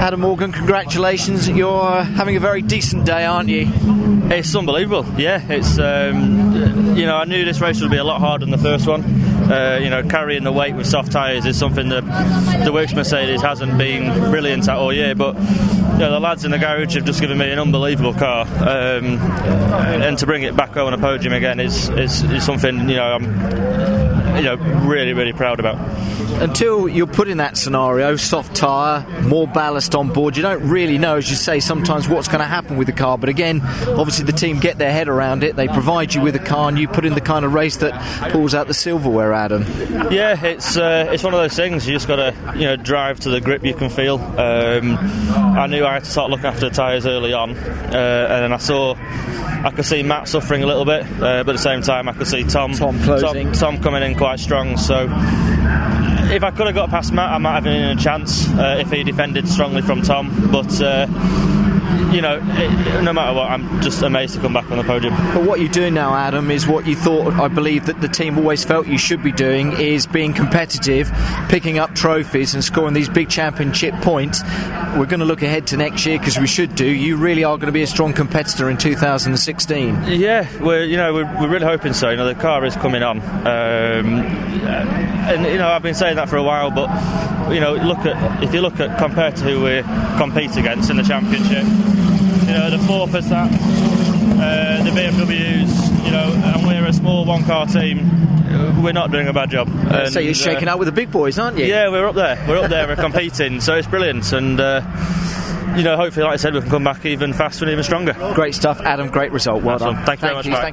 Adam Morgan, congratulations. You're having a very decent day, aren't you? It's unbelievable. Yeah, it's um, you know I knew this race would be a lot harder than the first one. Uh, you know, carrying the weight with soft tyres is something that the Works Mercedes hasn't been brilliant at all year. But you know, the lads in the garage have just given me an unbelievable car, um, and to bring it back on a podium again is, is, is something you know I'm you know, really, really proud about. Until you're put in that scenario, soft tyre, more ballast on board, you don't really know, as you say, sometimes what's going to happen with the car. But again, obviously the team get their head around it. They provide you with a car, and you put in the kind of race that pulls out the silverware, Adam. Yeah, it's uh, it's one of those things. You just got to you know drive to the grip you can feel. Um, I knew I had to sort of look after the tyres early on, uh, and then I saw I could see Matt suffering a little bit, uh, but at the same time I could see Tom Tom, Tom, Tom coming in quite strong. So if I could have got past Matt, I might have been in a chance uh, if he defended strongly from Tom. But uh, you know, it, no matter what, I'm just amazed to come back on the podium. But what you're doing now, Adam, is what you thought, I believe, that the team always felt you should be doing, is being competitive, picking up trophies and scoring these big championship points. We're going to look ahead to next year because we should do. You really are going to be a strong competitor in 2016. Yeah, we're you know we're, we're really hoping so. You know, the car is coming on, um, and you know I've been saying that for a while, but you know, look at if you look at compared to who we compete against in the championship you know, the four percent, uh, the BMWs, you know, and we're a small one car team. We're not doing a bad job. And, so you're shaking uh, out with the big boys, aren't you? Yeah, we're up there. We're up there. we're competing, so it's brilliant. And uh, you know, hopefully, like I said, we can come back even faster and even stronger. Great stuff, Adam. Great result. Well done. Thank you very Thank much, you.